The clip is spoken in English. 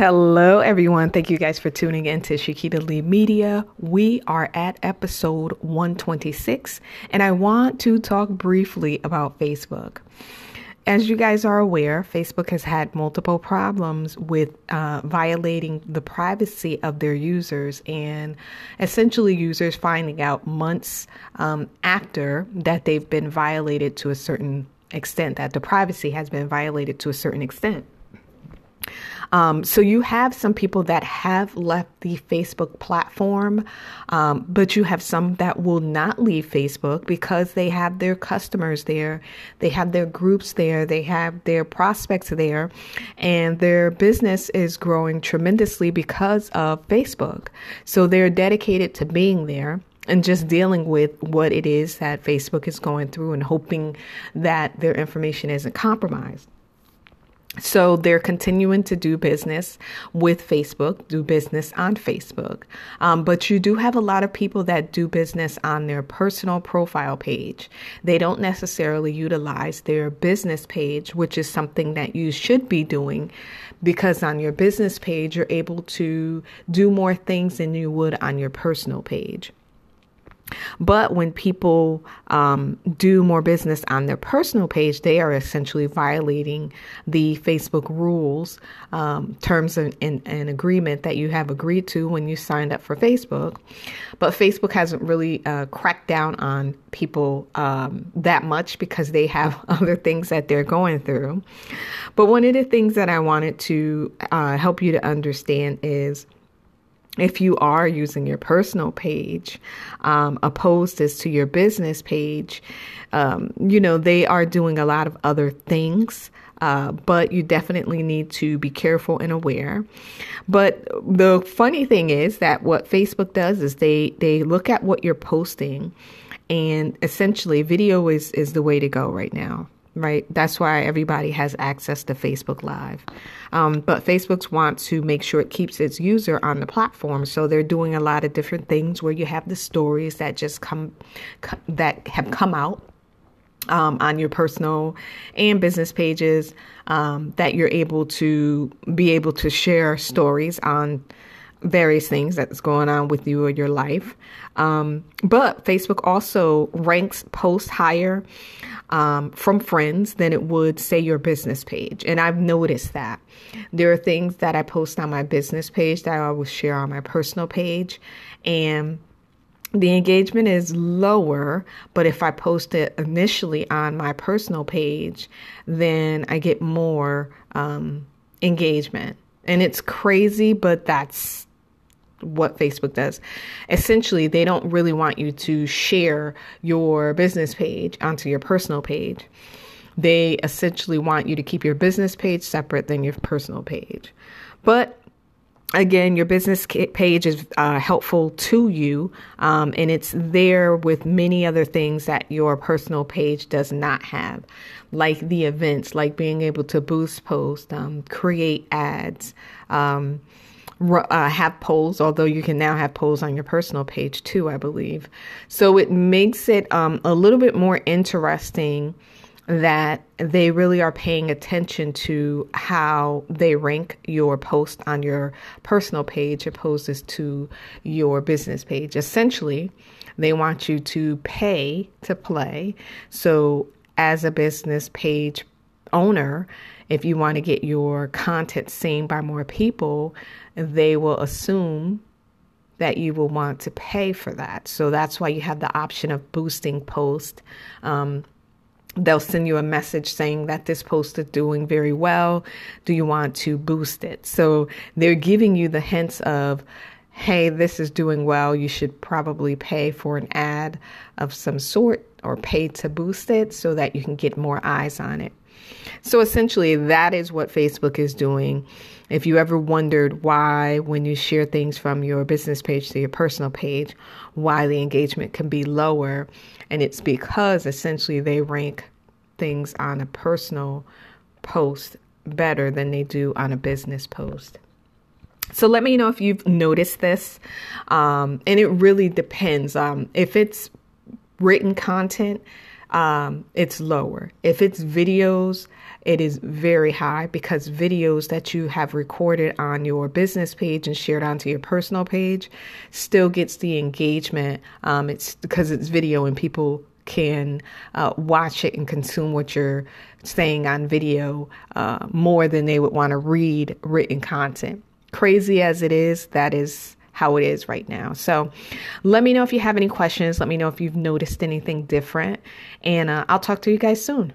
Hello, everyone. Thank you guys for tuning in to Shakita Lee Media. We are at episode 126, and I want to talk briefly about Facebook. As you guys are aware, Facebook has had multiple problems with uh, violating the privacy of their users and essentially users finding out months um, after that they've been violated to a certain extent, that the privacy has been violated to a certain extent. Um, so you have some people that have left the Facebook platform, um, but you have some that will not leave Facebook because they have their customers there, they have their groups there, they have their prospects there, and their business is growing tremendously because of Facebook. So they're dedicated to being there and just dealing with what it is that Facebook is going through and hoping that their information isn't compromised. So they're continuing to do business with Facebook, do business on Facebook. Um, but you do have a lot of people that do business on their personal profile page. They don't necessarily utilize their business page, which is something that you should be doing because on your business page, you're able to do more things than you would on your personal page. But when people um, do more business on their personal page, they are essentially violating the Facebook rules, um, terms, and, and, and, agreement that you have agreed to when you signed up for Facebook. But Facebook hasn't really uh, cracked down on people um, that much because they have other things that they're going through. But one of the things that I wanted to uh, help you to understand is if you are using your personal page um, opposed as to your business page, um, you know, they are doing a lot of other things. Uh, but you definitely need to be careful and aware. But the funny thing is that what Facebook does is they they look at what you're posting, and essentially, video is is the way to go right now right? That's why everybody has access to Facebook Live. Um, but Facebook wants to make sure it keeps its user on the platform, so they're doing a lot of different things where you have the stories that just come that have come out um, on your personal and business pages um, that you're able to be able to share stories on various things that's going on with you or your life. Um, but Facebook also ranks posts higher um, from friends than it would, say, your business page. And I've noticed that. There are things that I post on my business page that I will share on my personal page. And the engagement is lower, but if I post it initially on my personal page, then I get more um, engagement. And it's crazy, but that's what Facebook does. Essentially, they don't really want you to share your business page onto your personal page. They essentially want you to keep your business page separate than your personal page. But again, your business page is uh, helpful to you, um, and it's there with many other things that your personal page does not have, like the events, like being able to boost posts, um, create ads. Um, uh, have polls, although you can now have polls on your personal page too, I believe. So it makes it um, a little bit more interesting that they really are paying attention to how they rank your post on your personal page opposed to your business page. Essentially, they want you to pay to play. So, as a business page owner, if you want to get your content seen by more people, they will assume that you will want to pay for that. So that's why you have the option of boosting post. Um, they'll send you a message saying that this post is doing very well. Do you want to boost it? So they're giving you the hints of, hey, this is doing well. You should probably pay for an ad of some sort or pay to boost it so that you can get more eyes on it. So essentially, that is what Facebook is doing. If you ever wondered why, when you share things from your business page to your personal page, why the engagement can be lower, and it's because essentially they rank things on a personal post better than they do on a business post. So let me know if you've noticed this. Um, and it really depends. Um, if it's written content, um, it's lower. If it's videos, it is very high because videos that you have recorded on your business page and shared onto your personal page still gets the engagement. Um, it's because it's video and people can uh, watch it and consume what you're saying on video uh, more than they would want to read written content. Crazy as it is, that is how it is right now. So let me know if you have any questions. Let me know if you've noticed anything different. And uh, I'll talk to you guys soon.